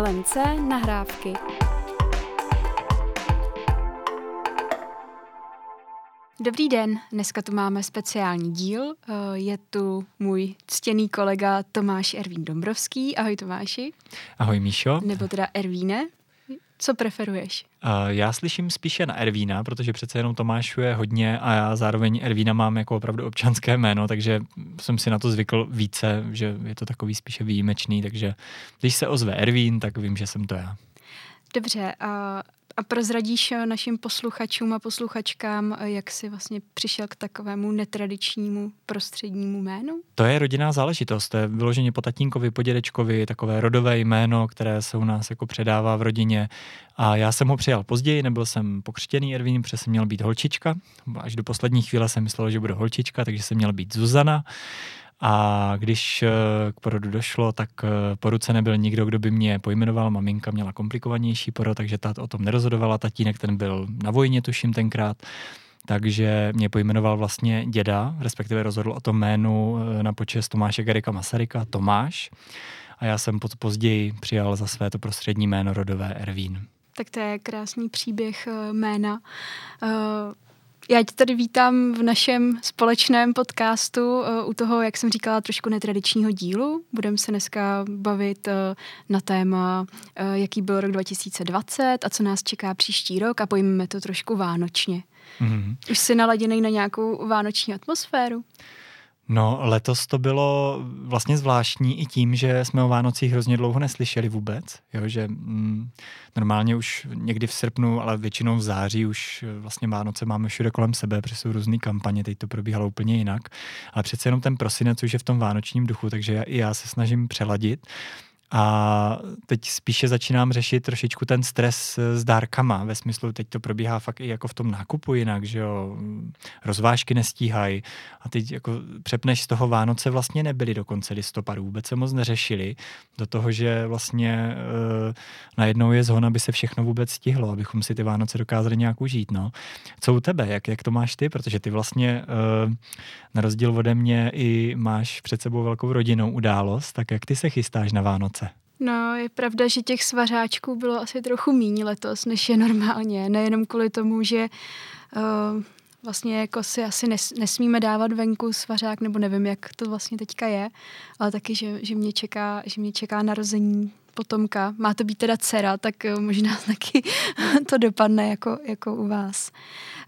LMC nahrávky. Dobrý den, dneska tu máme speciální díl. Eh, je tu můj ctěný kolega Tomáš Ervín Dombrovský. Ahoj Tomáši. Ahoj Míšo. Nebo teda Ervíne. Co preferuješ? Uh, já slyším spíše na Ervína, protože přece jenom Tomášu je hodně a já zároveň Ervína mám jako opravdu občanské jméno, takže jsem si na to zvykl více, že je to takový spíše výjimečný, takže když se ozve Ervín, tak vím, že jsem to já. Dobře, a a prozradíš eh, našim posluchačům a posluchačkám, eh, jak jsi vlastně přišel k takovému netradičnímu prostřednímu jménu? To je rodinná záležitost. To je vyloženě po tatínkovi, po dědečkovi, takové rodové jméno, které se u nás jako předává v rodině. A já jsem ho přijal později, nebyl jsem pokřtěný Ervín, protože jsem měl být holčička. Až do poslední chvíle jsem myslel, že budu holčička, takže jsem měl být Zuzana. A když eh, k porodu došlo, tak eh, po ruce nebyl nikdo, kdo by mě pojmenoval. Maminka měla komplikovanější porod, takže ta o tom nerozhodovala. Tatínek ten byl na vojně, tuším tenkrát. Takže mě pojmenoval vlastně děda, respektive rozhodl o tom jménu eh, na počest Tomáše Garika Masaryka, Tomáš. A já jsem později přijal za své to prostřední jméno rodové Ervín. Tak to je krásný příběh jména. Já tě tady vítám v našem společném podcastu uh, u toho, jak jsem říkala, trošku netradičního dílu. Budeme se dneska bavit uh, na téma, uh, jaký byl rok 2020 a co nás čeká příští rok a pojmeme to trošku vánočně. Mm-hmm. Už jsi naladěný na nějakou vánoční atmosféru? No, letos to bylo vlastně zvláštní i tím, že jsme o Vánocích hrozně dlouho neslyšeli vůbec, jo, že mm, normálně už někdy v srpnu, ale většinou v září už eh, vlastně Vánoce máme všude kolem sebe, protože jsou různé kampaně, teď to probíhalo úplně jinak, ale přece jenom ten prosinec už je v tom vánočním duchu, takže já, i já se snažím přeladit a teď spíše začínám řešit trošičku ten stres s dárkama, ve smyslu, teď to probíhá fakt i jako v tom nákupu jinak, že jo, rozvážky nestíhají a teď jako přepneš z toho Vánoce vlastně nebyly do konce listopadu, vůbec se moc neřešili, do toho, že vlastně e, najednou je zhon, aby se všechno vůbec stihlo, abychom si ty Vánoce dokázali nějak užít, no. Co u tebe, jak, jak to máš ty, protože ty vlastně e, na rozdíl ode mě i máš před sebou velkou rodinnou událost, tak jak ty se chystáš na Vánoce? No, je pravda, že těch svařáčků bylo asi trochu míň letos, než je normálně. Nejenom kvůli tomu, že uh, vlastně jako si asi nes, nesmíme dávat venku svařák, nebo nevím, jak to vlastně teďka je, ale taky, že, že, mě, čeká, že mě čeká narození potomka. Má to být teda dcera, tak eh, možná taky to dopadne jako, jako u vás.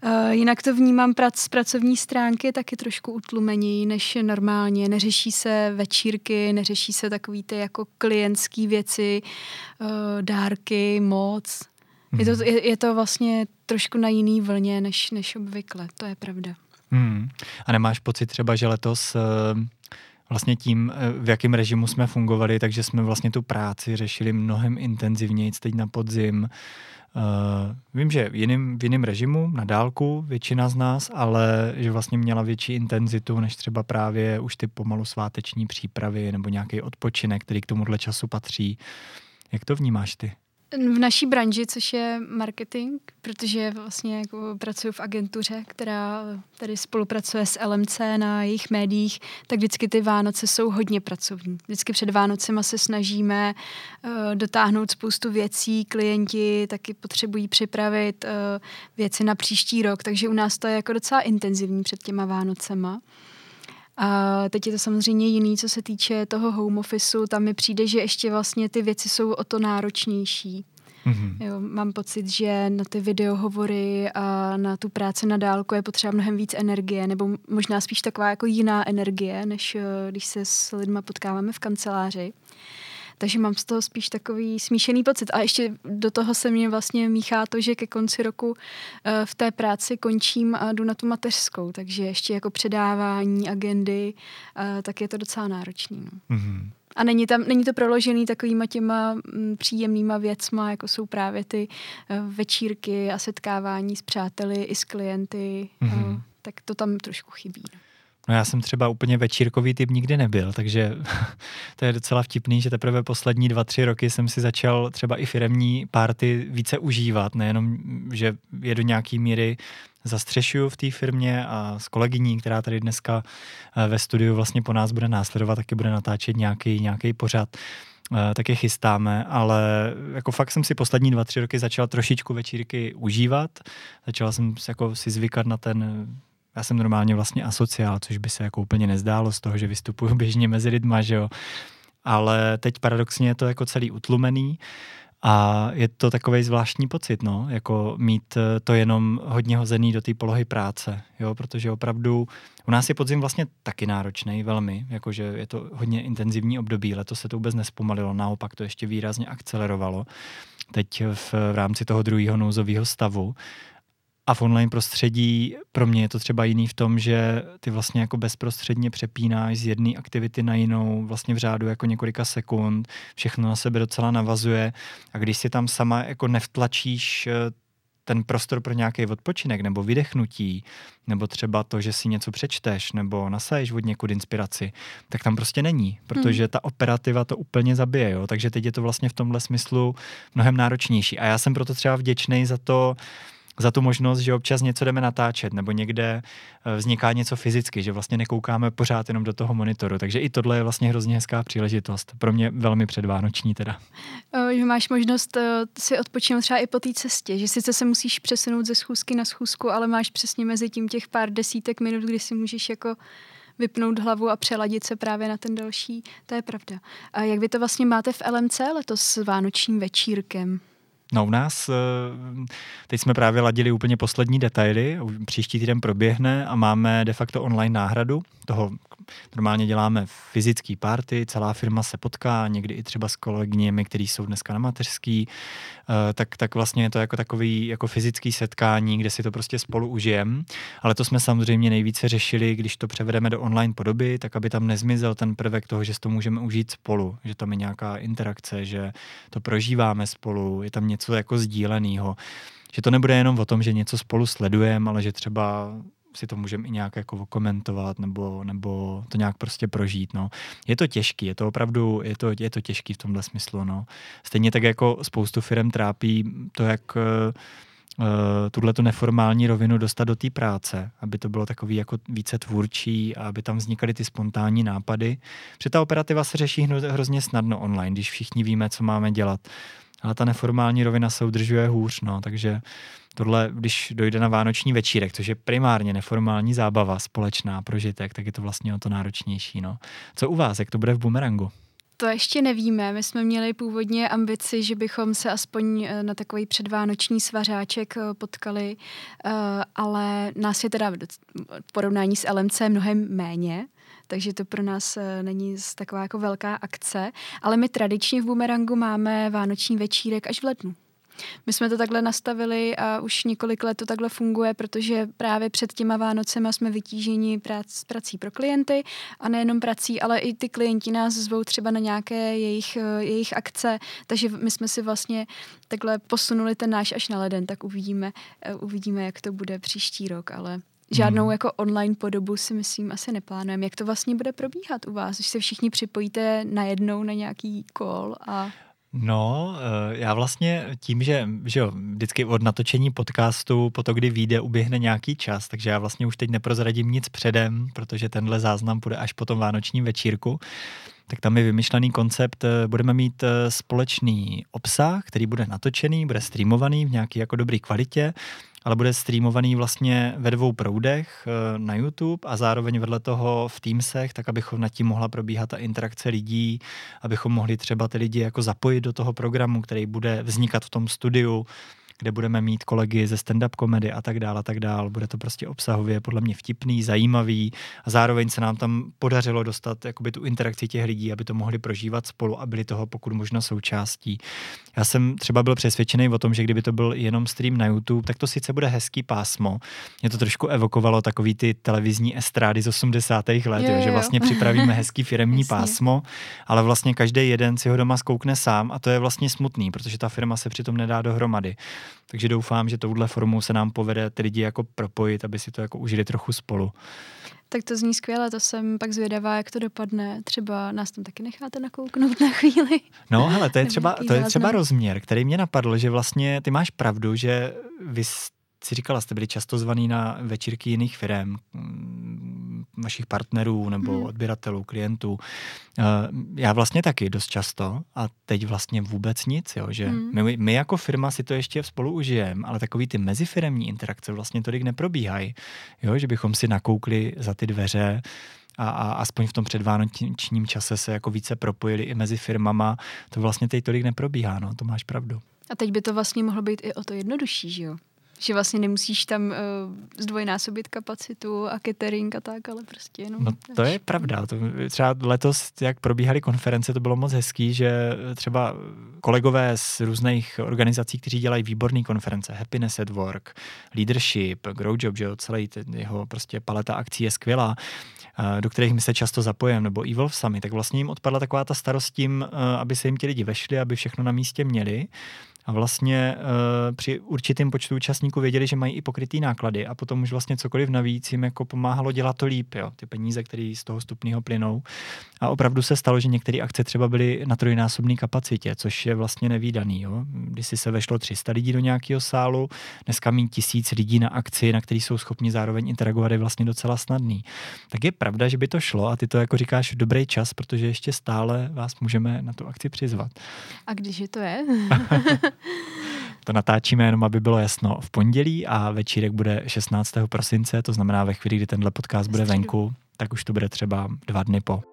Uh, jinak to vnímám prac, z pracovní stránky taky trošku utlumení než normálně. Neřeší se večírky, neřeší se takový ty jako klientský věci, uh, dárky, moc. Je, to, mhm. je, je to vlastně trošku na jiný vlně než, než obvykle, to je pravda. Mm. A nemáš pocit třeba, že letos vlastně tím, v jakém režimu jsme fungovali, takže jsme vlastně tu práci řešili mnohem intenzivněji teď na podzim. Uh, vím, že v jiným, v jiným režimu, na dálku, většina z nás, ale že vlastně měla větší intenzitu než třeba právě už ty pomalu sváteční přípravy nebo nějaký odpočinek, který k tomuhle času patří. Jak to vnímáš ty? V naší branži, což je marketing, protože vlastně jako pracuji v agentuře, která tady spolupracuje s LMC na jejich médiích, tak vždycky ty Vánoce jsou hodně pracovní. Vždycky před Vánocema se snažíme uh, dotáhnout spoustu věcí, klienti taky potřebují připravit uh, věci na příští rok, takže u nás to je jako docela intenzivní před těma Vánocema. A teď je to samozřejmě jiný, co se týče toho home officeu. Tam mi přijde, že ještě vlastně ty věci jsou o to náročnější. Mm-hmm. Jo, mám pocit, že na ty videohovory a na tu práci na dálku je potřeba mnohem víc energie, nebo možná spíš taková jako jiná energie, než eh, když se s lidma potkáváme v kanceláři. Takže mám z toho spíš takový smíšený pocit. A ještě do toho se mě vlastně míchá to, že ke konci roku eh, v té práci končím a jdu na tu mateřskou, takže ještě jako předávání agendy, eh, tak je to docela náročný. No. Mm-hmm. A není, tam, není to proložený takovýma těma mm, příjemnýma věcma, jako jsou právě ty eh, večírky a setkávání s přáteli i s klienty. Mm-hmm. Tak to tam trošku chybí. No. No já jsem třeba úplně večírkový typ nikdy nebyl, takže to je docela vtipný, že teprve poslední dva, tři roky jsem si začal třeba i firemní párty více užívat, nejenom, že je do nějaký míry zastřešuju v té firmě a s kolegyní, která tady dneska eh, ve studiu vlastně po nás bude následovat, taky bude natáčet nějaký, nějaký pořad, tak je chystáme, ale jako fakt jsem si poslední dva, tři roky začal trošičku večírky užívat. Začal jsem jako si zvykat na ten já jsem normálně vlastně asociál, což by se jako úplně nezdálo z toho, že vystupuju běžně mezi lidma, že jo. Ale teď paradoxně je to jako celý utlumený a je to takový zvláštní pocit, no, jako mít eh, to jenom hodně hozený do té polohy práce, jo, protože opravdu u nás je podzim vlastně taky náročný, velmi, jakože je to hodně intenzivní období, letos se to vůbec nespomalilo, naopak to ještě výrazně akcelerovalo. Teď v, v rámci toho druhého nouzového stavu a v online prostředí pro mě je to třeba jiný v tom, že ty vlastně jako bezprostředně přepínáš z jedné aktivity na jinou, vlastně v řádu jako několika sekund, všechno na sebe docela navazuje a když si tam sama jako nevtlačíš eh, ten prostor pro nějaký odpočinek nebo vydechnutí, nebo třeba to, že si něco přečteš nebo nasaješ od někud inspiraci, tak tam prostě není, protože hmm. ta operativa to úplně zabije. Jo? Takže teď je to vlastně v tomhle smyslu mnohem náročnější. A já jsem proto třeba vděčný za to, za tu možnost, že občas něco jdeme natáčet nebo někde eh, vzniká něco fyzicky, že vlastně nekoukáme pořád jenom do toho monitoru. Takže i tohle je vlastně hrozně hezká příležitost. Pro mě velmi předvánoční teda. Že máš možnost eh, si odpočinout třeba i po té cestě, že sice se musíš přesunout ze schůzky na schůzku, ale máš přesně mezi tím těch pár desítek minut, kdy si můžeš jako vypnout hlavu a přeladit se právě na ten další. To je pravda. A jak vy to vlastně máte v LMC letos s vánočním večírkem? No u nás, eh, teď jsme právě ladili úplně poslední detaily, příští týden proběhne a máme de facto online náhradu. Toho normálně děláme fyzický party, celá firma se potká, někdy i třeba s kolegyněmi, kteří jsou dneska na mateřský, eh, tak, tak vlastně je to jako takový jako fyzický setkání, kde si to prostě spolu užijem. Ale to jsme samozřejmě nejvíce řešili, když to převedeme do online podoby, tak aby tam nezmizel ten prvek toho, že to můžeme užít spolu, že tam je nějaká interakce, že to prožíváme spolu, je tam něco jako sdíleného že to nebude jenom o tom, že něco spolu sledujeme, ale že třeba si to můžeme i nějak jako komentovat nebo, nebo to nějak prostě prožít. No. Je to těžký, je to opravdu, je to, je to těžký v tomhle smyslu. No. Stejně tak jako spoustu firm trápí to, jak uh, tuhle tu neformální rovinu dostat do té práce, aby to bylo takový jako více tvůrčí a aby tam vznikaly ty spontánní nápady. Protože ta operativa se řeší hrozně snadno online, když všichni víme, co máme dělat. Ale ta neformální rovina se udržuje hůř, no, takže tohle, když dojde na vánoční večírek, což je primárně neformální zábava, společná prožitek, tak je to vlastně o to náročnější. No. Co u vás, jak to bude v bumerangu? To ještě nevíme. My jsme měli původně ambici, že bychom se aspoň eh, na takový předvánoční svařáček eh, potkali, eh, ale nás je teda v porovnání s LMC mnohem méně, takže to pro nás není taková jako velká akce, ale my tradičně v Bumerangu máme vánoční večírek až v lednu. My jsme to takhle nastavili a už několik let to takhle funguje, protože právě před těma Vánocema jsme vytíženi prac, prací pro klienty a nejenom prací, ale i ty klienti nás zvou třeba na nějaké jejich, jejich akce, takže my jsme si vlastně takhle posunuli ten náš až na leden, tak uvidíme, uvidíme jak to bude příští rok, ale Žádnou hmm. jako online podobu si myslím asi neplánujeme. Jak to vlastně bude probíhat u vás, když se všichni připojíte najednou na nějaký call a No, eh, já vlastně tím, že, že jo, vždycky od natočení podcastu po to, kdy vyjde, uběhne nějaký čas, takže já vlastně už teď neprozradím nic předem, protože tenhle záznam bude až po tom vánočním večírku, tak tam je vymyšlený koncept, eh, budeme mít eh, společný obsah, který bude natočený, bude streamovaný v nějaké jako dobré kvalitě, ale bude streamovaný vlastně ve dvou proudech eh, na YouTube a zároveň vedle toho v Teamsech, tak abychom nad tím mohla probíhat ta interakce lidí, abychom mohli třeba ty lidi jako zapojit do toho programu, který bude vznikat v tom studiu, kde budeme mít kolegy ze stand-up komedy a tak dále a tak dále. Bude to prostě obsahově podle mě vtipný, zajímavý a zároveň se nám tam podařilo dostat jakoby tu interakci těch lidí, aby to mohli prožívat spolu a byli toho pokud možno součástí. Já jsem třeba byl přesvědčený o tom, že kdyby to byl jenom stream na YouTube, tak to sice bude hezký pásmo. Mě to trošku evokovalo takový ty televizní estrády z 80. let, jo, jo. že vlastně připravíme hezký firemní pásmo, ale vlastně každý jeden si ho doma zkoukne sám a to je vlastně smutný, protože ta firma se přitom nedá dohromady. Takže doufám, že touhle formou se nám povede ty lidi jako propojit, aby si to jako užili trochu spolu. Tak to zní skvěle, to jsem pak zvědavá, jak to dopadne. Třeba nás tam taky necháte nakouknout na chvíli. No, hele, to je, třeba, to je třeba rozměr, který mě napadl, že vlastně ty máš pravdu, že vy si říkala, jste byli často zvaný na večírky jiných firm, vašich partnerů nebo hmm. odběratelů, klientů. Eh, já vlastně taky dost často a teď vlastně vůbec nic, jo, že hmm. my, my jako firma si to ještě spolu užijeme, ale takový ty mezifiremní interakce vlastně tolik neprobíhají, jo, že bychom si nakoukli za ty dveře a, a aspoň v tom předvánočním čase se jako více propojili i mezi firmama, to vlastně teď tolik neprobíhá, no, to máš pravdu. A teď by to vlastně mohlo být i o to jednodušší, že jo? Že vlastně nemusíš tam uh, zdvojnásobit kapacitu a catering a tak, ale prostě jenom... No to je pravda. To třeba letos, jak probíhaly konference, to bylo moc hezký, že třeba kolegové z různých organizací, kteří dělají výborné konference, Happiness at Work, Leadership, Grow Job, že jo, celý ten jeho prostě paleta akcí je skvělá, uh, do kterých my se často zapojíme, nebo Evolve sami, tak vlastně jim odpadla taková ta starost tím, uh, aby se jim ti lidi vešli, aby všechno na místě měli a vlastně uh, při určitém počtu účastníků věděli, že mají i pokrytý náklady a potom už vlastně cokoliv navíc jim jako pomáhalo dělat to líp, jo, ty peníze, které z toho stupního plynou. A opravdu se stalo, že některé akce třeba byly na trojnásobné kapacitě, což je vlastně nevýdaný. Jo. Když si se vešlo 300 lidí do nějakého sálu, dneska mít tisíc lidí na akci, na který jsou schopni zároveň interagovat, je vlastně docela snadný. Tak je pravda, že by to šlo a ty to jako říkáš v dobrý čas, protože ještě stále vás můžeme na tu akci přizvat. A když je to je? To natáčíme jenom, aby bylo jasno v pondělí a večírek bude 16. prosince, to znamená ve chvíli, kdy tenhle podcast bude venku, tak už to bude třeba dva dny po.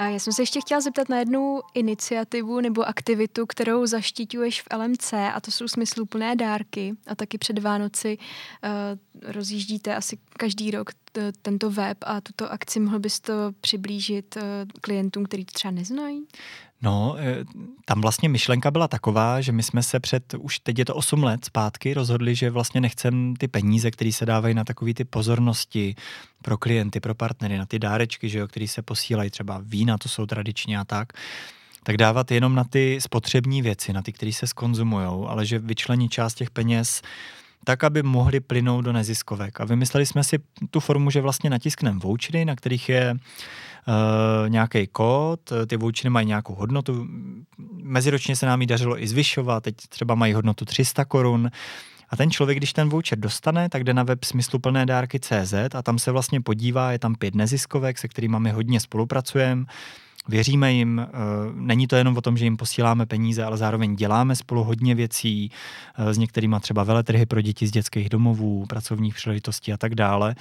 A já jsem se ještě chtěla zeptat na jednu iniciativu nebo aktivitu, kterou zaštiťuješ v LMC a to jsou smysluplné dárky a taky před Vánoci uh, rozjíždíte asi každý rok t- tento web a tuto akci mohl bys to přiblížit uh, klientům, kteří to třeba neznají? No, eh, tam vlastně myšlenka byla taková, že my jsme se před, už teď je to 8 let zpátky, rozhodli, že vlastně nechcem ty peníze, které se dávají na takové ty pozornosti pro klienty, pro partnery, na ty dárečky, že jo, které se posílají, třeba vína, to jsou tradičně a tak, tak dávat jenom na ty spotřební věci, na ty, které se skonzumují, ale že vyčlení část těch peněz tak, aby mohli plynout do neziskovek. A vymysleli jsme si tu formu, že vlastně natiskneme vouchery, na kterých je uh, nějaký kód, ty vouchery mají nějakou hodnotu. Meziročně se nám ji dařilo i zvyšovat, teď třeba mají hodnotu 300 korun. A ten člověk, když ten voucher dostane, tak jde na web smysluplné dárky CZ a tam se vlastně podívá, je tam pět neziskovek, se kterými my hodně spolupracujeme věříme jim. Eh, není to jenom o tom, že jim posíláme peníze, ale zároveň děláme spolu hodně věcí eh, s některými třeba veletrhy pro děti z dětských domovů, pracovních příležitostí a tak dále.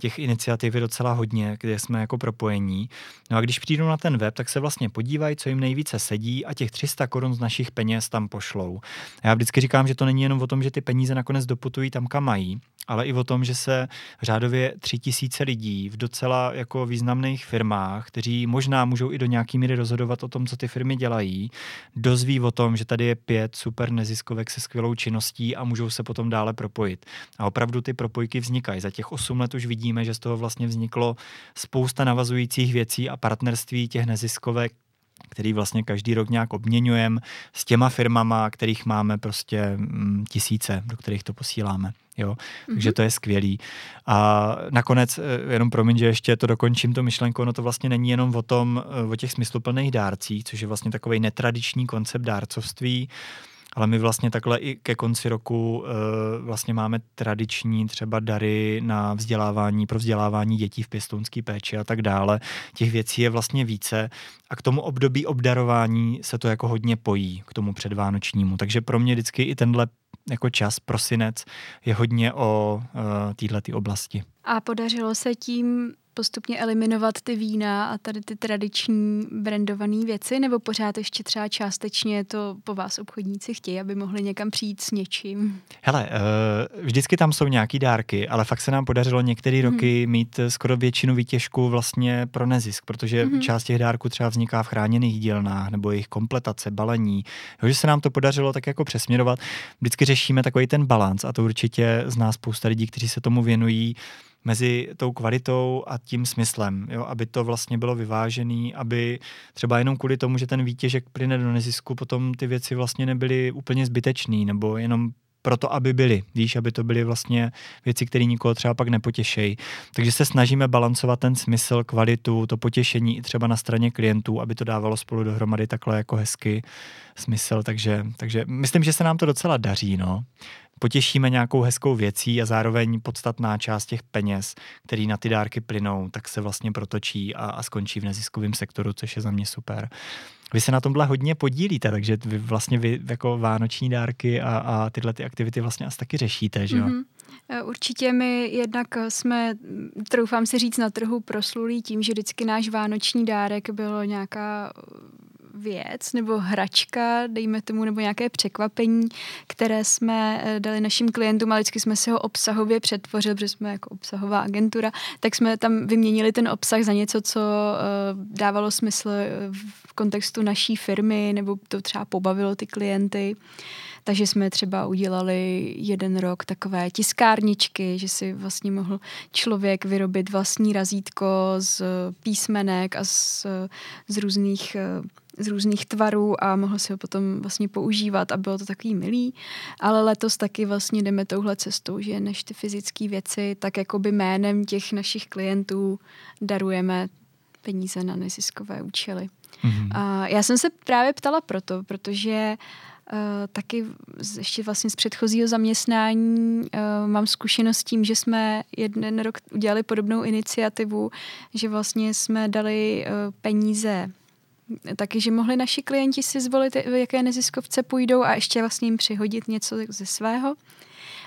Těch iniciativ je docela hodně, kde jsme jako propojení. No a když přijdou na ten web, tak se vlastně podívají, co jim nejvíce sedí a těch 300 korun z našich peněz tam pošlou. Já vždycky říkám, že to není jenom o tom, že ty peníze nakonec doputují tam, kam mají, ale i o tom, že se řádově tři tisíce lidí v docela jako významných firmách, kteří možná můžou i do nějaký míry rozhodovat o tom, co ty firmy dělají, dozví o tom, že tady je pět super neziskovek se skvělou činností a můžou se potom dále propojit. A opravdu ty propojky vznikají. Za těch osm let už vidíme, že z toho vlastně vzniklo spousta navazujících věcí a partnerství těch neziskovek který vlastně každý rok nějak obměňujeme s těma firmama, kterých máme prostě mm, tisíce, do kterých to posíláme. Jo? Mm-hmm. Takže to je skvělý. A nakonec, eh, jenom promiň, že ještě to dokončím, to myšlenku, no to vlastně není jenom o tom, eh, o těch smysluplných dárcích, což je vlastně takový netradiční koncept dárcovství, ale my vlastně takhle i ke konci roku uh, vlastně máme tradiční třeba dary na vzdělávání, pro vzdělávání dětí v pěstounské péči a tak dále. Těch věcí je vlastně více a k tomu období obdarování se to jako hodně pojí, k tomu předvánočnímu. Takže pro mě vždycky i tenhle jako čas, prosinec, je hodně o uh, této oblasti. A podařilo se tím postupně eliminovat ty vína a tady ty tradiční brandované věci, nebo pořád ještě třeba částečně to po vás obchodníci chtějí, aby mohli někam přijít s něčím? Hele, uh, vždycky tam jsou nějaký dárky, ale fakt se nám podařilo některé hmm. roky mít skoro většinu výtěžku vlastně pro nezisk, protože hmm. část těch dárků třeba vzniká v chráněných dílnách nebo jejich kompletace, balení. Jo, že se nám to podařilo tak jako přesměrovat. Vždycky řešíme takový ten balans a to určitě zná spousta lidí, kteří se tomu věnují mezi tou kvalitou a tím smyslem, jo? aby to vlastně bylo vyvážený, aby třeba jenom kvůli tomu, že ten výtěžek plyne do nezisku, potom ty věci vlastně nebyly úplně zbytečný, nebo jenom proto, aby byly. Víš, aby to byly vlastně věci, které nikoho třeba pak nepotěšejí. Takže se snažíme balancovat ten smysl, kvalitu, to potěšení i třeba na straně klientů, aby to dávalo spolu dohromady takhle jako hezky smysl. Takže, takže myslím, že se nám to docela daří. No. potěšíme nějakou hezkou věcí a zároveň podstatná část těch peněz, který na ty dárky plynou, tak se vlastně protočí a, a skončí v neziskovém sektoru, což je za mě super. Vy se na tomhle hodně podílíte, takže vy vlastně vy jako vánoční dárky a, a tyhle ty aktivity vlastně asi taky řešíte, že jo? Mm-hmm. Určitě my jednak jsme, troufám si říct, na trhu proslulí tím, že vždycky náš vánoční dárek bylo nějaká věc nebo hračka, dejme tomu, nebo nějaké překvapení, které jsme eh, dali našim klientům a vždycky jsme si ho obsahově přetvořili, protože jsme jako obsahová agentura, tak jsme tam vyměnili ten obsah za něco, co eh, dávalo smysl eh, v kontextu naší firmy, nebo to třeba pobavilo ty klienty. Takže jsme třeba udělali jeden rok takové tiskárničky, že si vlastně mohl člověk vyrobit vlastní razítko z písmenek a z, z různých z různých tvarů a mohl si ho potom vlastně používat a bylo to takový milý. Ale letos taky vlastně jdeme touhle cestou, že než ty fyzické věci, tak jakoby jménem těch našich klientů darujeme peníze na neziskové účely. Mm-hmm. A já jsem se právě ptala proto, protože Uh, taky z, ještě vlastně z předchozího zaměstnání uh, mám zkušenost s tím, že jsme jeden rok udělali podobnou iniciativu, že vlastně jsme dali uh, peníze taky, že mohli naši klienti si zvolit, v jaké neziskovce půjdou a ještě vlastně jim přihodit něco ze svého.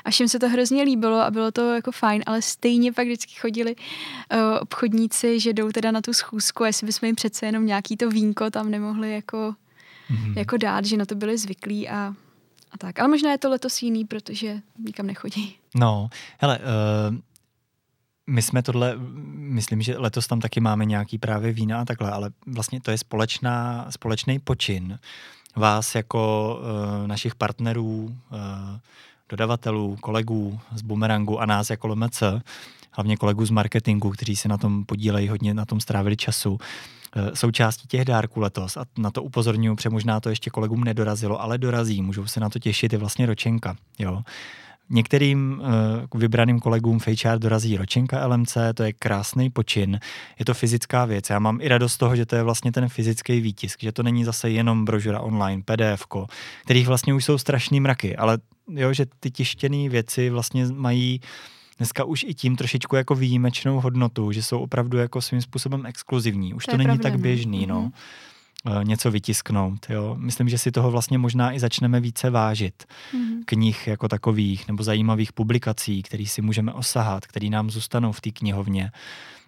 A všem se to hrozně líbilo a bylo to jako fajn, ale stejně pak vždycky chodili uh, obchodníci, že jdou teda na tu schůzku jestli bychom jim přece jenom nějaký to vínko tam nemohli jako, mm-hmm. jako dát, že na to byli zvyklí a, a tak. Ale možná je to letos jiný, protože nikam nechodí. No, hele, uh, my jsme tohle, myslím, že letos tam taky máme nějaký právě vína a takhle, ale vlastně to je společná, společný počin vás jako uh, našich partnerů, uh, dodavatelů, kolegů z Bumerangu a nás jako LMC, hlavně kolegů z marketingu, kteří se na tom podílejí, hodně na tom strávili času, uh, součástí těch dárků letos a na to upozorňuji, protože možná to ještě kolegům nedorazilo, ale dorazí, můžou se na to těšit, je vlastně ročenka. Jo. Některým uh, vybraným kolegům FHR dorazí ročenka LMC, to je krásný počin, je to fyzická věc. Já mám i radost z toho, že to je vlastně ten fyzický výtisk, že to není zase jenom brožura online, PDF, kterých vlastně už jsou strašný mraky, ale jo, že ty tištěné věci vlastně mají dneska už i tím trošičku jako výjimečnou hodnotu, že jsou opravdu jako svým způsobem exkluzivní. Už to, to není pravda, tak no. běžný, no. Mm-hmm. Eh, něco vytisknout. Jo? Myslím, že si toho vlastně možná i začneme více vážit. Mm. Knih jako takových nebo zajímavých publikací, které si můžeme osahat, které nám zůstanou v té knihovně.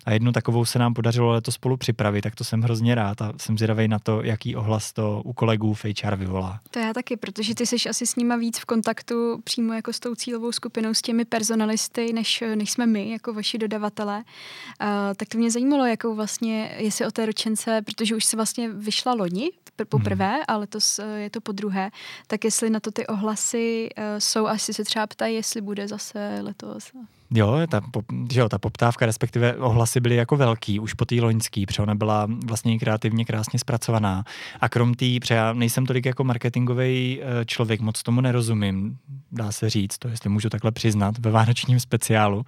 A jednu takovou se nám podařilo letos spolu připravit, tak to jsem hrozně rád a jsem zvědavý na to, jaký ohlas to u kolegů v HR vyvolá. To já taky, protože ty jsi asi s nima víc v kontaktu přímo jako s tou cílovou skupinou, s těmi personalisty, než, než jsme my, jako vaši dodavatelé. Uh, tak to mě zajímalo, jakou vlastně, jestli o té ročence, protože už se vlastně vyšla loni, poprvé, hmm. ale to je to po druhé, tak jestli na to ty ohlasy uh, jsou, asi se třeba ptají, jestli bude zase letos. Jo, ta, že jo, ta poptávka, respektive ohlasy byly jako velký už po té loňský, protože ona byla vlastně kreativně krásně zpracovaná. A krom té, protože já nejsem tolik jako marketingový eh, člověk, moc tomu nerozumím, dá se říct, to jestli můžu takhle přiznat, ve vánočním speciálu.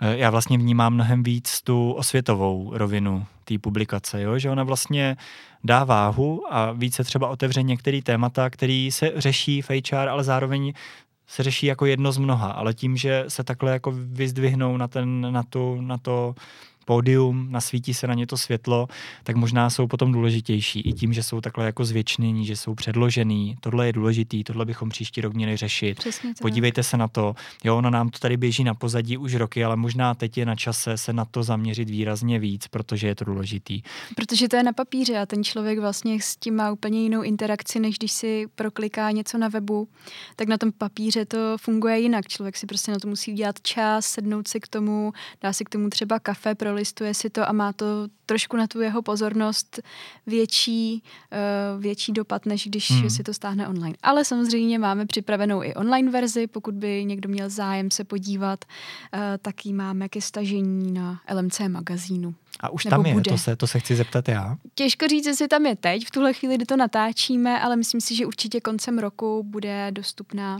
Eh, já vlastně vnímám mnohem víc tu osvětovou rovinu té publikace, jo? že ona vlastně dá váhu a více třeba otevře některé témata, které se řeší v HR, ale zároveň se řeší jako jedno z mnoha, ale tím, že se takhle jako vyzdvihnou na, ten, na, tu, na to pódium, nasvítí se na ně to světlo, tak možná jsou potom důležitější. I tím, že jsou takhle jako zvětšnění, že jsou předložený. Tohle je důležitý, tohle bychom příští rok měli řešit. Podívejte se na to. Jo, ono nám to tady běží na pozadí už roky, ale možná teď je na čase se na to zaměřit výrazně víc, protože je to důležitý. Protože to je na papíře a ten člověk vlastně s tím má úplně jinou interakci, než když si prokliká něco na webu, tak na tom papíře to funguje jinak. Člověk si prostě na to musí udělat čas, sednout si k tomu, dá si k tomu třeba kafe, pro prolistuje si to a má to trošku na tu jeho pozornost větší, uh, větší dopad, než když hmm. si to stáhne online. Ale samozřejmě máme připravenou i online verzi, pokud by někdo měl zájem se podívat, uh, tak ji máme ke stažení na LMC magazínu. A už tam je, bude. to se, to se chci zeptat já. Těžko říct, jestli tam je teď, v tuhle chvíli, kdy to natáčíme, ale myslím si, že určitě koncem roku bude dostupná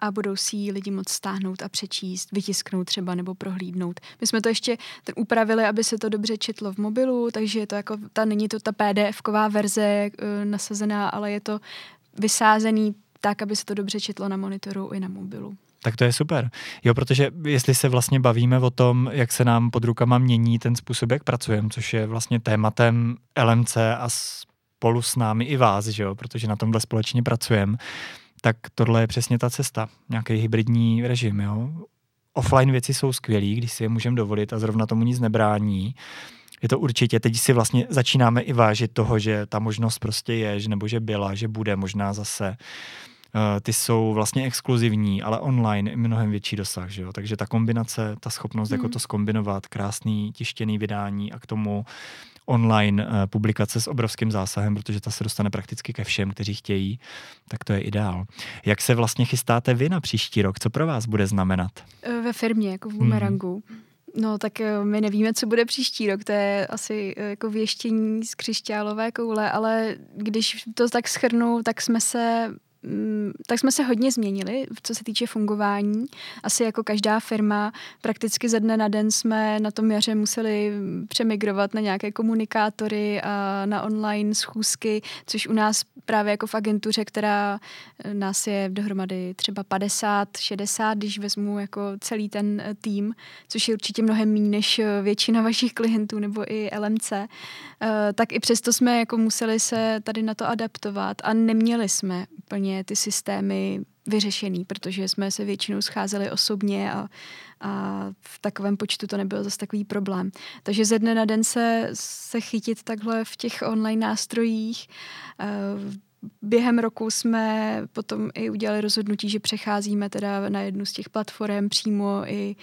a budou si ji lidi moc stáhnout a přečíst, vytisknout třeba nebo prohlídnout. My jsme to ještě upravili, aby se to dobře četlo v mobilu, takže je to jako, ta, není to ta PDF-ková verze uh, nasazená, ale je to vysázený tak, aby se to dobře četlo na monitoru i na mobilu. Tak to je super. Jo, protože jestli se vlastně bavíme o tom, jak se nám pod rukama mění ten způsob, jak pracujeme, což je vlastně tématem LMC a spolu s námi i vás, že jo, protože na tomhle společně pracujeme, tak tohle je přesně ta cesta. Nějaký hybridní režim, jo. Offline věci jsou skvělý, když si je můžeme dovolit a zrovna tomu nic nebrání. Je to určitě, teď si vlastně začínáme i vážit toho, že ta možnost prostě je, že nebo že byla, že bude možná zase. Uh, ty jsou vlastně exkluzivní, ale online i mnohem větší dosah, že jo? takže ta kombinace, ta schopnost jako hmm. jako to skombinovat, krásný tištěný vydání a k tomu online uh, publikace s obrovským zásahem, protože ta se dostane prakticky ke všem, kteří chtějí, tak to je ideál. Jak se vlastně chystáte vy na příští rok? Co pro vás bude znamenat? Eh, ve firmě, jako v Bumerangu. Hmm. No tak my nevíme, co bude příští rok, to je asi jako věštění z křišťálové koule, ale když to tak schrnu, tak jsme se tak jsme se hodně změnili, co se týče fungování. Asi jako každá firma, prakticky ze dne na den jsme na tom jaře museli přemigrovat na nějaké komunikátory a na online schůzky, což u nás právě jako v agentuře, která eh, nás je dohromady třeba 50, 60, když vezmu jako celý ten eh, tým, což je určitě mnohem méně než eh, většina vašich klientů nebo i LMC, tak i přesto jsme jako museli se tady na to adaptovat a neměli jsme úplně ty systémy vyřešený, protože jsme se většinou scházeli osobně a, a v takovém počtu to nebyl zase takový problém. Takže ze dne na den se, se chytit takhle v těch online nástrojích, Během roku jsme potom i udělali rozhodnutí, že přecházíme teda na jednu z těch platform přímo i,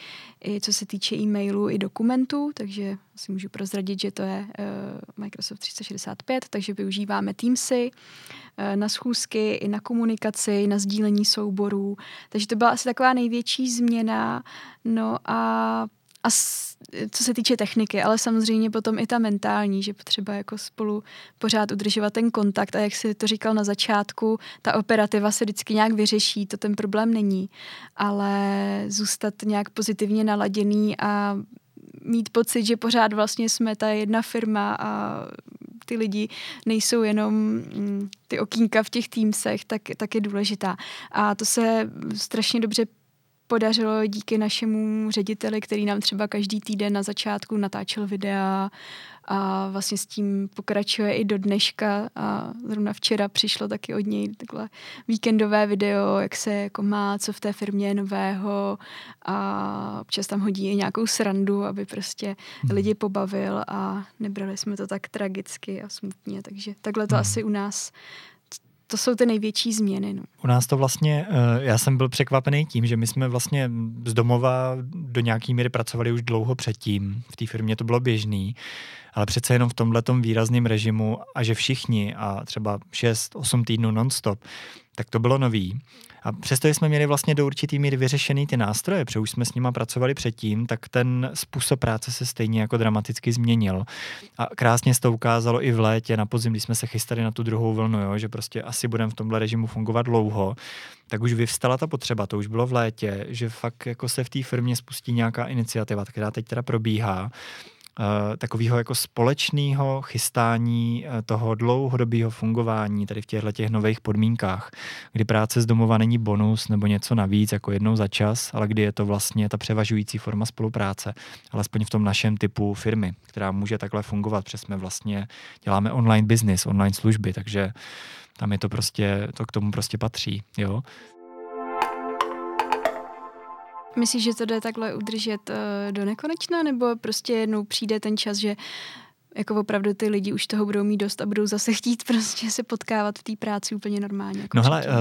i co se týče e-mailu i dokumentů, takže si můžu prozradit, že to je uh, Microsoft 365, takže využíváme Teamsy uh, na schůzky, i na komunikaci, na sdílení souborů. Takže to byla asi taková největší změna. No a a co se týče techniky, ale samozřejmě potom i ta mentální, že potřeba jako spolu pořád udržovat ten kontakt a jak si to říkal na začátku, ta operativa se vždycky nějak vyřeší, to ten problém není, ale zůstat nějak pozitivně naladěný a mít pocit, že pořád vlastně jsme ta jedna firma a ty lidi nejsou jenom mm, ty okýnka v těch týmsech, tak, tak je důležitá. A to se strašně dobře podařilo díky našemu řediteli, který nám třeba každý týden na začátku natáčel videa a vlastně s tím pokračuje i do dneška a zrovna včera přišlo taky od něj takhle víkendové video, jak se jako má, co v té firmě je nového a občas tam hodí i nějakou srandu, aby prostě hmm. lidi pobavil a nebrali jsme to tak tragicky a smutně, takže takhle to hmm. asi u nás to jsou ty největší změny. No. U nás to vlastně, eh, já jsem byl překvapený tím, že my jsme vlastně z domova do nějaký míry pracovali už dlouho předtím. V té firmě to bylo běžný, ale přece jenom v tomhle výrazném režimu a že všichni a třeba 6-8 týdnů nonstop, tak to bylo nový. A přesto jsme měli vlastně do určitý míry vyřešený ty nástroje, protože už jsme s nima pracovali předtím, tak ten způsob práce se stejně jako dramaticky změnil. A krásně se to ukázalo i v létě, na podzim, když jsme se chystali na tu druhou vlnu, jo, že prostě asi budeme v tomhle režimu fungovat dlouho, tak už vyvstala ta potřeba, to už bylo v létě, že fakt jako se v té firmě spustí nějaká iniciativa, která teď teda probíhá takového jako společného chystání eh, toho dlouhodobého fungování tady v těchto těch nových podmínkách, kdy práce z domova není bonus nebo něco navíc jako jednou za čas, ale kdy je to vlastně ta převažující forma spolupráce, alespoň v tom našem typu firmy, která může takhle fungovat, protože jsme vlastně děláme online business, online služby, takže tam je to prostě, to k tomu prostě patří, jo. Myslíš, že to jde takhle udržet uh, do nekonečna, nebo prostě jednou přijde ten čas, že jako opravdu ty lidi už toho budou mít dost a budou zase chtít prostě se potkávat v té práci úplně normálně. Jako no hele, uh,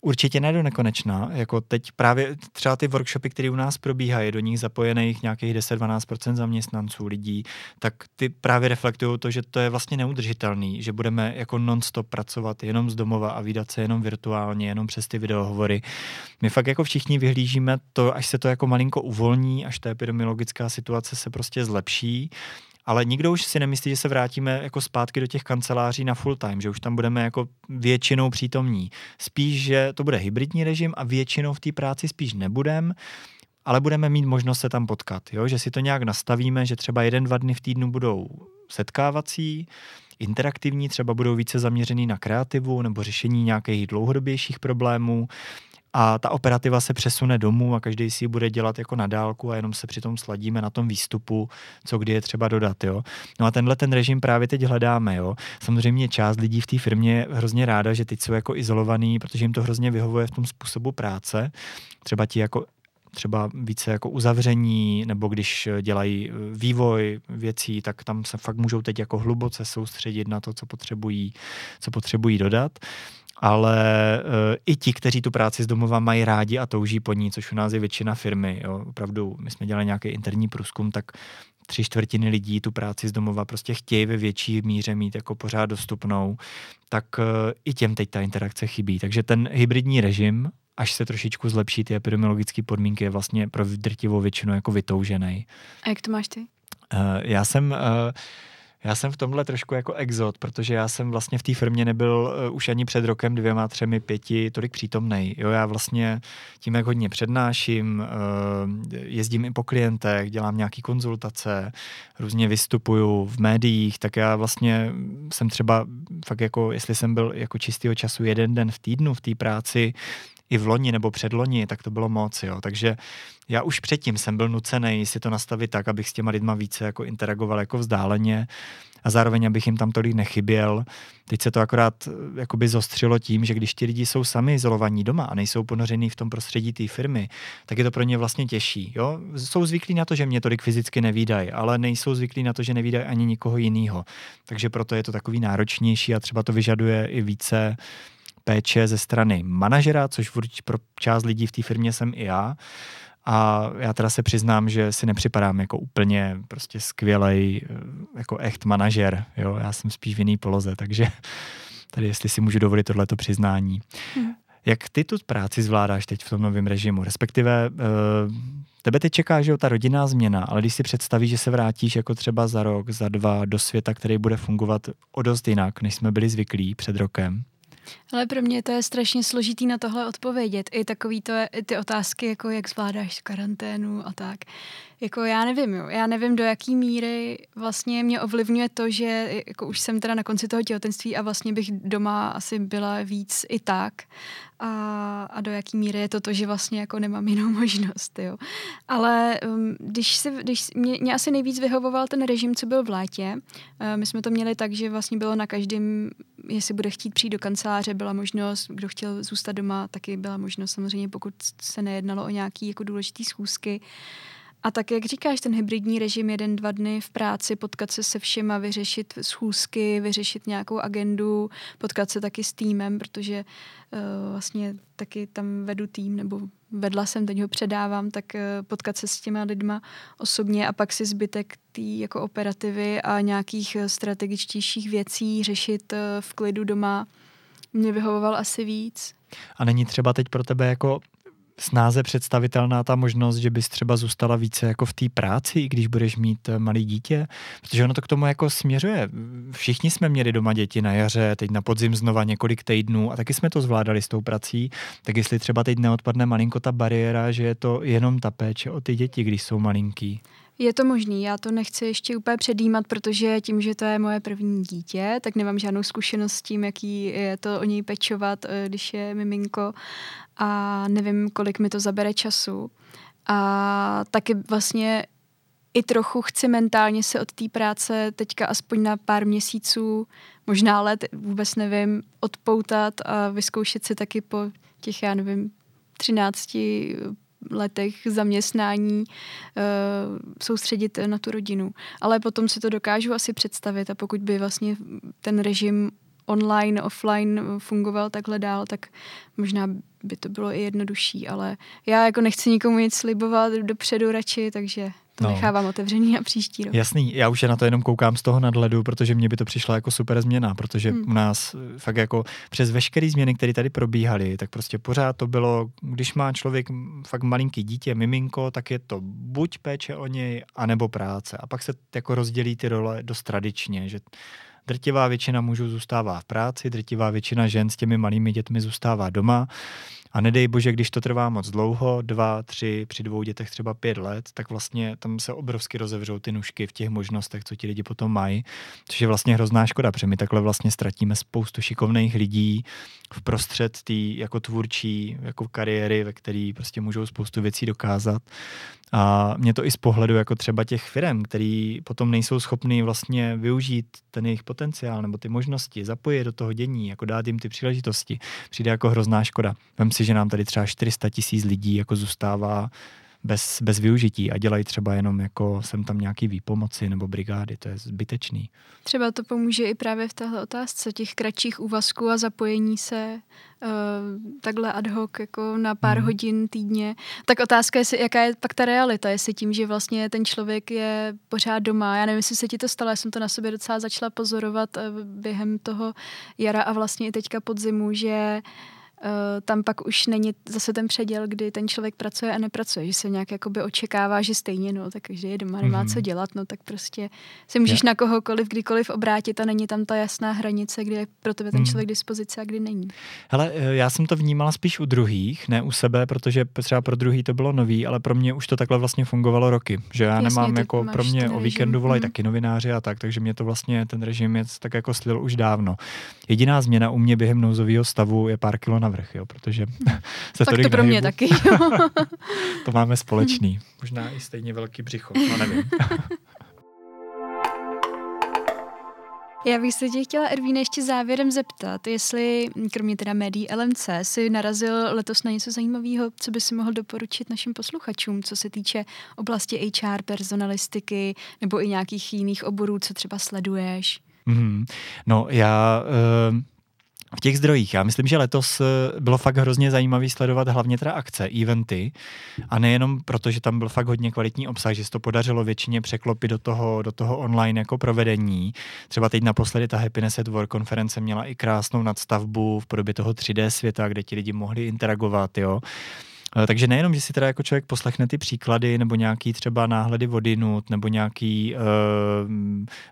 určitě ne do nekonečna. Jako teď právě třeba ty workshopy, které u nás probíhají, do nich zapojených nějakých 10-12% zaměstnanců lidí, tak ty právě reflektují to, že to je vlastně neudržitelný, že budeme jako non-stop pracovat jenom z domova a výdat se jenom virtuálně, jenom přes ty videohovory. My fakt jako všichni vyhlížíme to, až se to jako malinko uvolní, až ta epidemiologická situace se prostě zlepší, ale nikdo už si nemyslí, že se vrátíme jako zpátky do těch kanceláří na full time, že už tam budeme jako většinou přítomní. Spíš, že to bude hybridní režim a většinou v té práci spíš nebudem, ale budeme mít možnost se tam potkat, jo? že si to nějak nastavíme, že třeba jeden, dva dny v týdnu budou setkávací, interaktivní, třeba budou více zaměřený na kreativu nebo řešení nějakých dlouhodobějších problémů a ta operativa se přesune domů a každý si ji bude dělat jako na dálku a jenom se přitom sladíme na tom výstupu, co kdy je třeba dodat. Jo. No a tenhle ten režim právě teď hledáme. Jo. Samozřejmě část lidí v té firmě je hrozně ráda, že teď jsou jako izolovaný, protože jim to hrozně vyhovuje v tom způsobu práce. Třeba ti jako třeba více jako uzavření, nebo když dělají eh, vývoj věcí, tak tam se fakt můžou teď jako hluboce soustředit na to, co potřebují, co potřebují dodat ale uh, i ti, kteří tu práci z domova mají rádi a touží po ní, což u nás je většina firmy. Jo. Opravdu, my jsme dělali nějaký interní průzkum, tak tři čtvrtiny lidí tu práci z domova prostě chtějí ve větší míře mít jako pořád dostupnou, tak uh, i těm teď ta interakce chybí. Takže ten hybridní režim, až se trošičku zlepší ty epidemiologické podmínky, je vlastně pro drtivou většinu jako vytoužený. A jak to máš ty? Uh, já jsem... Uh, já jsem v tomhle trošku jako exot, protože já jsem vlastně v té firmě nebyl uh, už ani před rokem, dvěma, třemi, pěti tolik přítomnej. Jo, já vlastně tím, jak hodně přednáším, uh, jezdím i po klientech, dělám nějaký konzultace, různě vystupuju v médiích, tak já vlastně jsem třeba fakt jako, jestli jsem byl jako čistého času jeden den v týdnu v té práci, i v loni nebo předloni, tak to bylo moc, jo. Takže já už předtím jsem byl nucený si to nastavit tak, abych s těma lidma více jako interagoval jako vzdáleně a zároveň, abych jim tam tolik nechyběl. Teď se to akorát eh, jakoby zostřilo tím, že když ti lidi jsou sami izolovaní doma a nejsou ponořený v tom prostředí té firmy, tak je to pro ně vlastně těžší. Jo? Jsou zvyklí na to, že mě tolik fyzicky nevídají, ale nejsou zvyklí na to, že nevídají ani nikoho jiného. Takže proto je to takový náročnější a třeba to vyžaduje i více péče ze strany manažera, což pro část lidí v té firmě jsem i já. A já teda se přiznám, že si nepřipadám jako úplně prostě skvělej eh, jako echt manažer. Jo? Já jsem spíš v jiný poloze, takže tady jestli si můžu dovolit tohleto přiznání. Hmm. Jak ty tu práci zvládáš teď v tom novém režimu? Respektive uh, tebe teď čeká, že jo, ta rodinná změna, ale když si představíš, že se vrátíš jako třeba za rok, za dva do světa, který bude fungovat o dost jinak, než jsme byli zvyklí před rokem, ale pro mě to je strašně složitý na tohle odpovědět. I takový to, ty otázky, jako jak zvládáš karanténu a tak. Jako já nevím, jo. Já nevím, do jaký míry vlastně mě ovlivňuje to, že jako už jsem teda na konci toho těhotenství a vlastně bych doma asi byla víc i tak. A, a do jaký míry je to to, že vlastně jako nemám jinou možnost, jo. Ale um, když, si, když mě, mě asi nejvíc vyhovoval ten režim, co byl v létě. Uh, my jsme to měli tak, že vlastně bylo na každém, jestli bude chtít přijít do kanceláře, byla možnost, kdo chtěl zůstat doma, taky byla možnost samozřejmě, pokud se nejednalo o nějaký jako důležitý schůzky. A tak, jak říkáš, ten hybridní režim jeden, dva dny v práci, potkat se se všema, vyřešit schůzky, vyřešit nějakou agendu, potkat se taky s týmem, protože uh, vlastně taky tam vedu tým, nebo vedla jsem, teď ho předávám, tak uh, potkat se s těma lidma osobně a pak si zbytek té jako operativy a nějakých uh, strategičtějších věcí řešit uh, v klidu doma mě vyhovoval asi víc. A není třeba teď pro tebe jako snáze představitelná ta možnost, že bys třeba zůstala více jako v té práci, i když budeš mít eh, malý dítě? Protože ono to k tomu jako směřuje. Všichni jsme měli doma děti na jaře, teď na podzim znova několik týdnů a taky jsme to zvládali s tou prací. Tak jestli třeba teď neodpadne malinko ta bariéra, že je to jenom ta péče o ty děti, když jsou malinký. Je to možný, já to nechci ještě úplně předjímat, protože tím, že to je moje první dítě, tak nemám žádnou zkušenost s tím, jaký je to o něj pečovat, eh, když je miminko a nevím, kolik mi to zabere času. A taky vlastně i trochu chci mentálně se od té práce teďka aspoň na pár měsíců, možná let, vůbec nevím, odpoutat a vyzkoušet si taky po těch, já nevím, 13 letech zaměstnání uh, soustředit na tu rodinu. Ale potom si to dokážu asi představit a pokud by vlastně ten režim online, offline fungoval takhle dál, tak možná by to bylo i jednodušší, ale já jako nechci nikomu nic slibovat dopředu radši, takže to no. nechávám otevřený na příští rok. Jasný, já už je na to jenom koukám z toho nadhledu, protože mě by to přišla jako super změna, protože hmm. u nás fakt jako přes veškeré změny, které tady probíhaly, tak prostě pořád to bylo, když má člověk fakt malinký dítě, miminko, tak je to buď péče o něj, anebo práce. A pak se jako rozdělí ty role dost tradičně, že drtivá většina mužů zůstává v práci, drtivá většina žen s těmi malými dětmi zůstává doma A nedej bože, když to trvá moc dlouho, dva, tři, při dvou dětech třeba pět let, tak vlastně tam se obrovsky rozevřou ty nůžky v těch možnostech, co ti lidi potom mají, což je vlastně hrozná škoda, protože my takhle vlastně ztratíme spoustu šikovných lidí v prostřed té jako tvůrčí jako kariéry, ve které prostě můžou spoustu věcí dokázat. A mě to i z pohledu jako třeba těch firm, který potom nejsou schopní vlastně využít ten jejich potenciál nebo ty možnosti, zapojit do toho dění, jako dát jim ty příležitosti, přijde jako hrozná škoda. Vem si, že nám tady třeba 400 tisíc lidí jako zůstává bez, bez využití a dělají třeba jenom jako sem tam nějaký výpomoci nebo brigády, to je zbytečný. Třeba to pomůže i právě v téhle otázce těch kratších úvazků a zapojení se uh, takhle ad hoc jako na pár hmm. hodin týdně. Tak otázka je, jaká je pak ta realita, jestli tím, že vlastně ten člověk je pořád doma. Já nevím, jestli se ti to stalo, já jsem to na sobě docela začala pozorovat uh, během toho jara a vlastně i teďka podzimu, že uh, Eh, tam pak už není zase ten předěl, kdy ten člověk pracuje a nepracuje, že se nějak jakoby očekává, že stejně, no, tak každý je doma, nemá mm-hmm. co dělat, no, tak prostě se můžeš yeah. na kohokoliv, kdykoliv obrátit a není tam ta jasná hranice, kdy je pro tebe ten mm. člověk dispozice a kdy není. Hele, eh, já jsem to vnímala spíš u druhých, ne u sebe, protože třeba pro druhý to bylo nový, ale pro mě už to takhle vlastně fungovalo roky, že já Jasně, nemám jako, pro mě o víkendu volají mm. taky novináři a tak, takže mě to vlastně ten režim je tak jako slil už dávno. Jediná změna u mě během nouzového stavu je pár kilo na navrh, jo, protože se tak to pro mě taky. to máme společný. Možná i stejně velký břicho, no nevím. Já bych se tě chtěla, Ervíne, ještě závěrem zeptat, jestli, kromě teda médií LMC, si narazil letos na něco zajímavého, co by si mohl doporučit našim posluchačům, co se týče oblasti HR, personalistiky nebo i nějakých jiných oborů, co třeba sleduješ? Mm, no já... Uh v těch zdrojích. Já myslím, že letos eh, bylo fakt hrozně zajímavý sledovat hlavně teda akce, eventy a nejenom proto, že tam byl fakt hodně kvalitní obsah, že se to podařilo většině překlopit do toho, do toho online jako provedení. Třeba teď naposledy ta Happiness at Work konference měla i krásnou nadstavbu v podobě toho 3D světa, kde ti lidi mohli interagovat, jo. Eh, takže nejenom, že si teda jako člověk poslechne ty příklady nebo nějaký třeba náhledy vodinut nebo nějaký uh,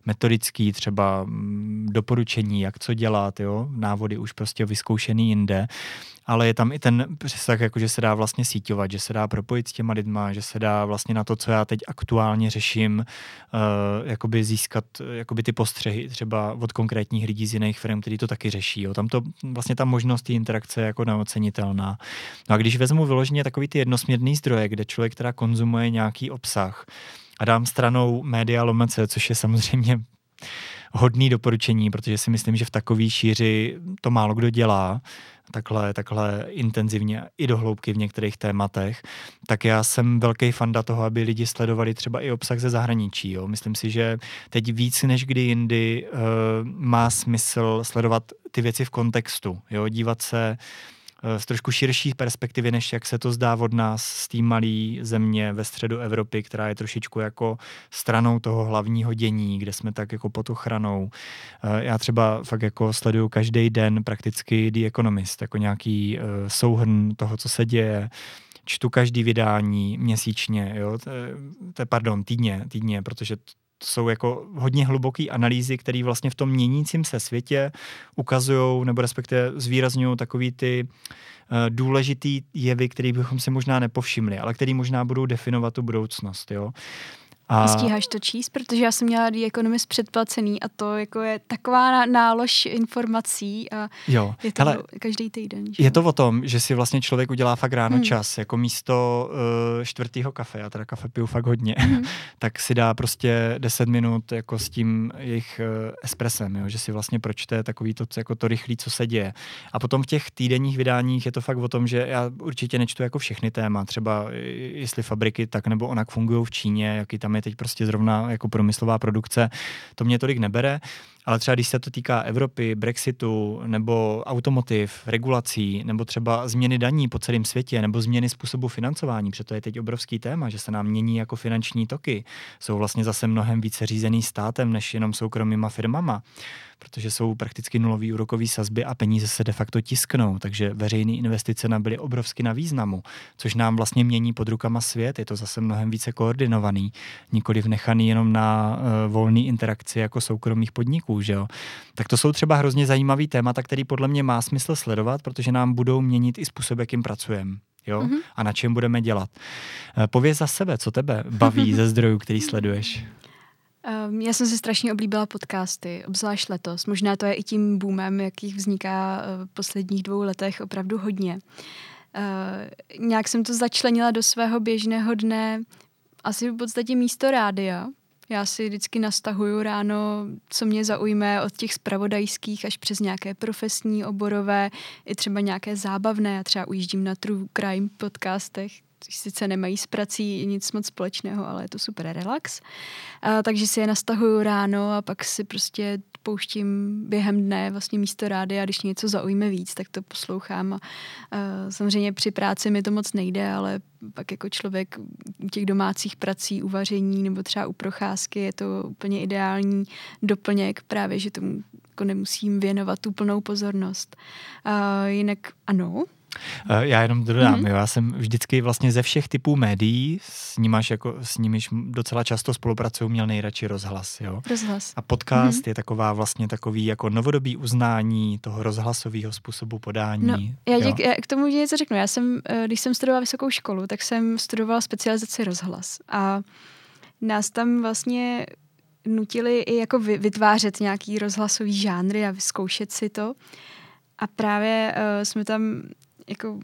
metodický třeba mm, doporučení, jak co dělat, jo, návody už prostě vyzkoušený jinde, ale je tam i ten přesah, jako že se dá vlastně síťovat, že se dá propojit s těma lidma, že se dá vlastně na to, co já teď aktuálně řeším, uh, jakoby získat jakoby ty postřehy třeba od konkrétních lidí z jiných firm, kteří to taky řeší. Jo. Tam to vlastně ta možnost té interakce je jako neocenitelná. No a když vezmu vyloženě takový ty jednosměrný zdroje, kde člověk teda konzumuje nějaký obsah a dám stranou média lomece, což je samozřejmě hodný doporučení, protože si myslím, že v takové šíři to málo kdo dělá, takhle, takhle intenzivně i do hloubky v některých tématech, tak já jsem velký fanda toho, aby lidi sledovali třeba i obsah ze zahraničí. Jo. Myslím si, že teď víc než kdy jindy uh, má smysl sledovat ty věci v kontextu, jo, dívat se z trošku širší perspektivy, než jak se to zdá od nás z té malé země ve středu Evropy, která je trošičku jako stranou toho hlavního dění, kde jsme tak jako pod ochranou. Eh, já třeba fakt jako sleduju každý den prakticky The Economist, jako nějaký eh, souhrn toho, co se děje, čtu každý vydání měsíčně, jo, to, pardon, týdně, týdně, protože to jsou jako hodně hluboké analýzy, které vlastně v tom měnícím se světě ukazují nebo respektive zvýrazňují takový ty uh, důležitý jevy, které bychom si možná nepovšimli, ale které možná budou definovat tu budoucnost. Jo? A... Stíháš to číst? Protože já jsem měla The Economist předplacený a to jako je taková nálož informací a jo. je to Hele, každý týden. Že? Je to o tom, že si vlastně člověk udělá fakt ráno hmm. čas, jako místo uh, čtvrtého kafe, já teda kafe piju fakt hodně, hmm. tak si dá prostě 10 minut jako s tím jejich uh, espresem, jo? že si vlastně pročte takový to, jako to rychlý, co se děje. A potom v těch týdenních vydáních je to fakt o tom, že já určitě nečtu jako všechny téma, třeba jestli fabriky tak nebo onak fungují v Číně, jaký tam je je teď prostě zrovna jako průmyslová produkce, to mě tolik nebere, ale třeba když se to týká Evropy, Brexitu nebo automotiv, regulací, nebo třeba změny daní po celém světě, nebo změny způsobu financování, protože to je teď obrovský téma, že se nám mění jako finanční toky, jsou vlastně zase mnohem více řízený státem než jenom soukromýma firmama protože jsou prakticky nulový úrokový sazby a peníze se de facto tisknou, takže veřejné investice nabyly obrovsky na významu, což nám vlastně mění pod rukama svět, je to zase mnohem více koordinovaný, nikoli vnechaný jenom na uh, volný interakci jako soukromých podniků, že jo. Tak to jsou třeba hrozně zajímavý témata, který podle mě má smysl sledovat, protože nám budou měnit i způsob, jakým pracujeme. Jo? Mm-hmm. A na čem budeme dělat. Eh, pověz za sebe, co tebe baví ze zdrojů, který sleduješ. Um, já jsem si strašně oblíbila podcasty, obzvlášť letos. Možná to je i tím boomem, jakých vzniká uh, v posledních dvou letech opravdu hodně. Uh, nějak jsem to začlenila do svého běžného dne, asi v podstatě místo rádia. Já si vždycky nastahuju ráno, co mě zaujme od těch spravodajských až přes nějaké profesní, oborové, i třeba nějaké zábavné. Já třeba ujíždím na True Crime podcastech, sice nemají s prací nic moc společného, ale je to super relax. A, takže si je nastahuju ráno a pak si prostě pouštím během dne vlastně místo rády a když něco zaujme víc, tak to poslouchám. A, a samozřejmě při práci mi to moc nejde, ale pak jako člověk u těch domácích prací, uvaření nebo třeba u procházky je to úplně ideální doplněk právě, že tomu jako nemusím věnovat tu plnou pozornost. A jinak ano, já jenom dodám, mm-hmm. jo, já jsem vždycky vlastně ze všech typů médií, s, nimiž jako, s nimiž docela často spolupracuju, měl nejradši rozhlas. Jo. Rozhlas. A podcast mm-hmm. je taková vlastně takový jako novodobý uznání toho rozhlasového způsobu podání. No, já, dík, já k tomu něco řeknu. Já jsem, eh, když jsem studovala vysokou školu, tak jsem studovala specializaci rozhlas. A nás tam vlastně nutili i jako vytvářet nějaký rozhlasový žánry a vyzkoušet si to. A právě uh, jsme tam jako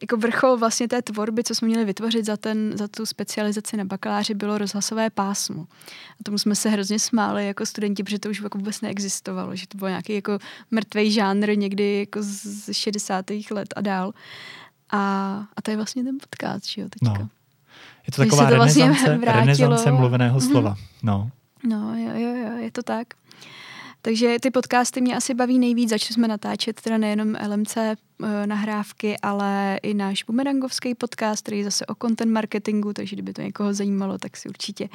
jako vrchol vlastně té tvorby, co jsme měli vytvořit za, ten, za tu specializaci na bakaláři, bylo rozhlasové pásmo. A tomu jsme se hrozně smáli jako studenti, protože to už jako vůbec neexistovalo, že to byl nějaký jako mrtvý žánr někdy jako z 60. let a dál. A, a to je vlastně ten podcast, že jo, teďka. No. Je to taková to vlastně renesance, renesance mluveného mhm. slova. No. No, jo, jo, jo, je to tak. Takže ty podcasty mě asi baví nejvíc, začali jsme natáčet teda nejenom LMC eh, nahrávky, ale i náš bumerangovský podcast, který je zase o content marketingu, takže kdyby to někoho zajímalo, tak si určitě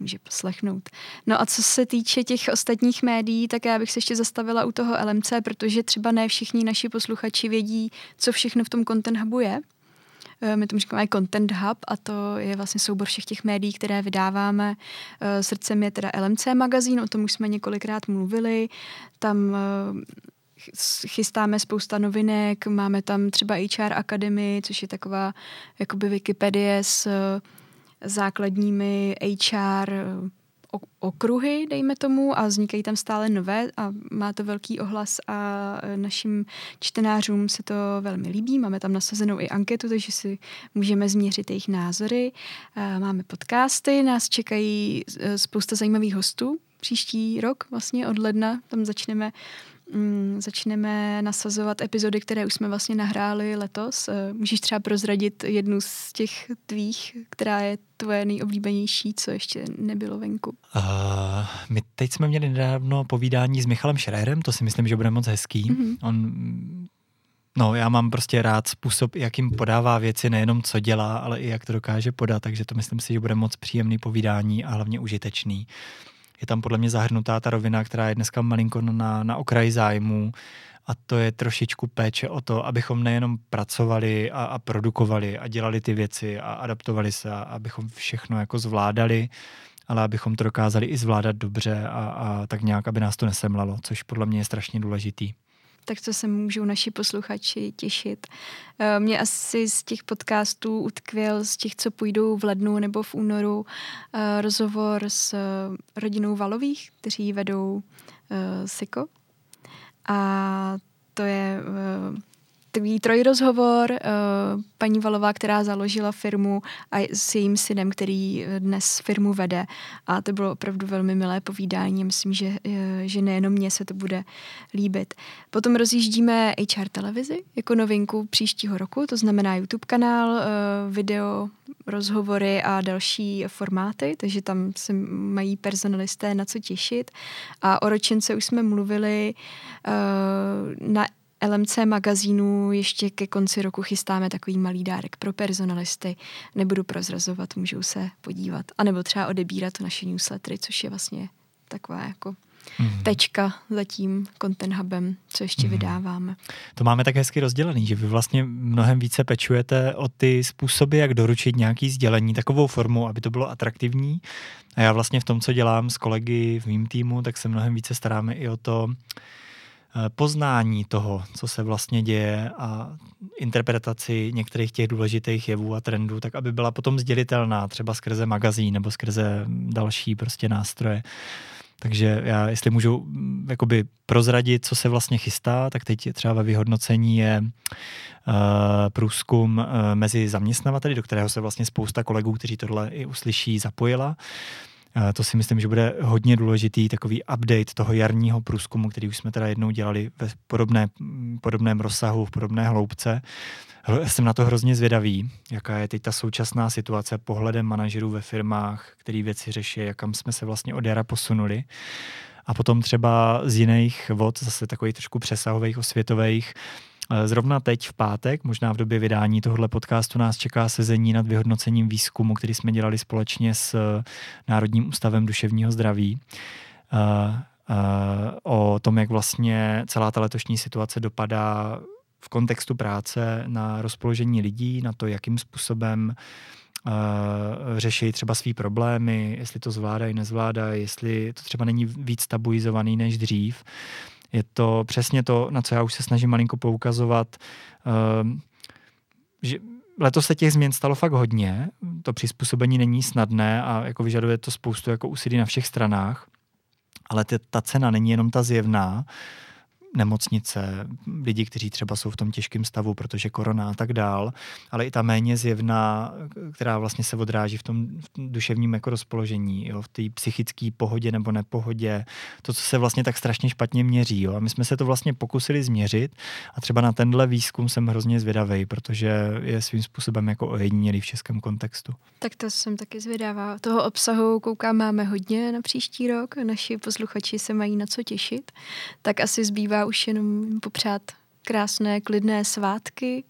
může poslechnout. No a co se týče těch ostatních médií, tak já bych se ještě zastavila u toho LMC, protože třeba ne všichni naši posluchači vědí, co všechno v tom Content Hubu je. Eh, my tomu říkáme Content Hub a to je vlastně soubor všech těch médií, které vydáváme. Eh, srdcem je teda LMC magazín, o tom už jsme několikrát mluvili. Tam eh, chystáme spousta novinek, máme tam třeba HR Academy, což je taková jakoby Wikipedie s základními HR okruhy, dejme tomu, a vznikají tam stále nové a má to velký ohlas a našim čtenářům se to velmi líbí. Máme tam nasazenou i anketu, takže si můžeme změřit jejich názory. Máme podcasty, nás čekají e, spousta zajímavých hostů. Příští rok, vlastně od ledna, tam začneme mm, začneme nasazovat epizody, které už jsme vlastně nahráli letos. Eh, můžeš třeba prozradit jednu z těch tvých, která je tvoje nejoblíbenější, co ještě nebylo venku? Uh, my teď jsme měli nedávno povídání s Michalem Šrérem, to si myslím, že bude moc hezký. Mm-hmm. On No, já mám prostě rád způsob, jakým podává věci, nejenom co dělá, ale i jak to dokáže podat, takže to myslím si, že bude moc příjemný povídání a hlavně užitečný je tam podle mě zahrnutá ta rovina, která je dneska malinko na, na okraji zájmu. A to je trošičku péče o to, abychom nejenom pracovali a, a produkovali a dělali ty věci a adaptovali se a abychom všechno jako zvládali, ale abychom to dokázali i zvládat dobře a, a tak nějak, aby nás to nesemlalo, což podle mě je strašně důležitý tak co se můžou naši posluchači těšit. Eh, mě asi z těch podcastů utkvěl, z těch, co půjdou v lednu nebo v únoru, eh, rozhovor s rodinou Valových, kteří vedou eh, SIKO. A to je takový trojrozhovor, uh, paní Valová, která založila firmu a s jejím synem, který dnes firmu vede. A to bylo opravdu velmi milé povídání. Myslím, že, uh, že nejenom mně se to bude líbit. Potom rozjíždíme HR televizi jako novinku příštího roku, to znamená YouTube kanál, video, rozhovory a další formáty, takže tam se mají personalisté na co těšit. A o ročence už jsme mluvili na LMC magazínu ještě ke konci roku chystáme takový malý dárek pro personalisty. Nebudu prozrazovat, můžou se podívat. A nebo třeba odebírat naše newslettery, což je vlastně taková jako mm. tečka za tím Content Hubem, co ještě mm. vydáváme. To máme tak hezky rozdělený, že vy vlastně mnohem více pečujete o ty způsoby, jak doručit nějaký sdělení, takovou formu, aby to bylo atraktivní. A já vlastně v tom, co dělám s kolegy v mým týmu, tak se mnohem více staráme i o to, poznání toho, co se vlastně děje a interpretaci některých těch důležitých jevů a trendů, tak aby byla potom sdělitelná třeba skrze magazín nebo skrze další prostě nástroje. Takže já, jestli můžu mm, jakoby prozradit, co se vlastně chystá, tak teď třeba ve vyhodnocení je uh, průzkum uh, mezi zaměstnavateli, do kterého se vlastně spousta kolegů, kteří tohle i uslyší, zapojila. To si myslím, že bude hodně důležitý takový update toho jarního průzkumu, který už jsme teda jednou dělali ve podobné, podobném rozsahu, v podobné hloubce. Jsem na to hrozně zvědavý, jaká je teď ta současná situace pohledem manažerů ve firmách, který věci řeší, jakam jsme se vlastně od jara posunuli. A potom třeba z jiných vod, zase takových trošku přesahových, osvětových, zrovna teď v pátek, možná v době vydání tohohle podcastu, nás čeká sezení nad vyhodnocením výzkumu, který jsme dělali společně s eh, Národním ústavem duševního zdraví eh, o tom, jak vlastně celá ta letošní situace dopadá v kontextu práce na rozpoložení lidí, na to, jakým způsobem řeší třeba svý problémy, jestli to zvládají, nezvládají, jestli to třeba není víc tabuizovaný než dřív. Je to přesně to, na co já už se snažím malinko poukazovat, ehm, že letos se těch změn stalo fakt hodně, to přizpůsobení není snadné a jako vyžaduje to spoustu jako úsilí na všech stranách, ale ta cena není jenom ta zjevná, nemocnice, lidi, kteří třeba jsou v tom těžkém stavu, protože korona a tak dál, ale i ta méně zjevná, která vlastně se odráží v tom duševním jako rozpoložení, jo, v té psychické pohodě nebo nepohodě, to, co se vlastně tak strašně špatně měří. Jo. A my jsme se to vlastně pokusili změřit a třeba na tenhle výzkum jsem hrozně zvědavý, protože je svým způsobem jako ojedinělý v českém kontextu. Tak to jsem taky zvědavá. Toho obsahu koukám máme hodně na příští rok, naši posluchači se mají na co těšit, tak asi zbývá už jenom popřát krásné, klidné svátky,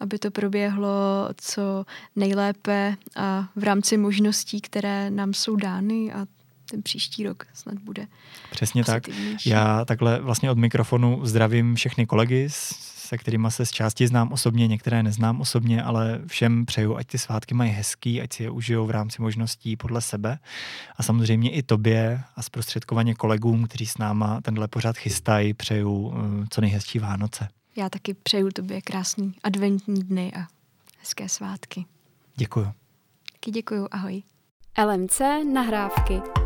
aby to proběhlo co nejlépe a v rámci možností, které nám jsou dány a ten příští rok snad bude. Přesně tak. Já takhle vlastně od mikrofonu zdravím všechny kolegy se kterými se z části znám osobně, některé neznám osobně, ale všem přeju, ať ty svátky mají hezký, ať si je užijou v rámci možností podle sebe. A samozřejmě i tobě a zprostředkovaně kolegům, kteří s náma tenhle pořád chystají, přeju eh, co nejhezčí Vánoce. Já taky přeju tobě krásný adventní dny a hezké svátky. Děkuju. Taky děkuju, ahoj. LMC nahrávky.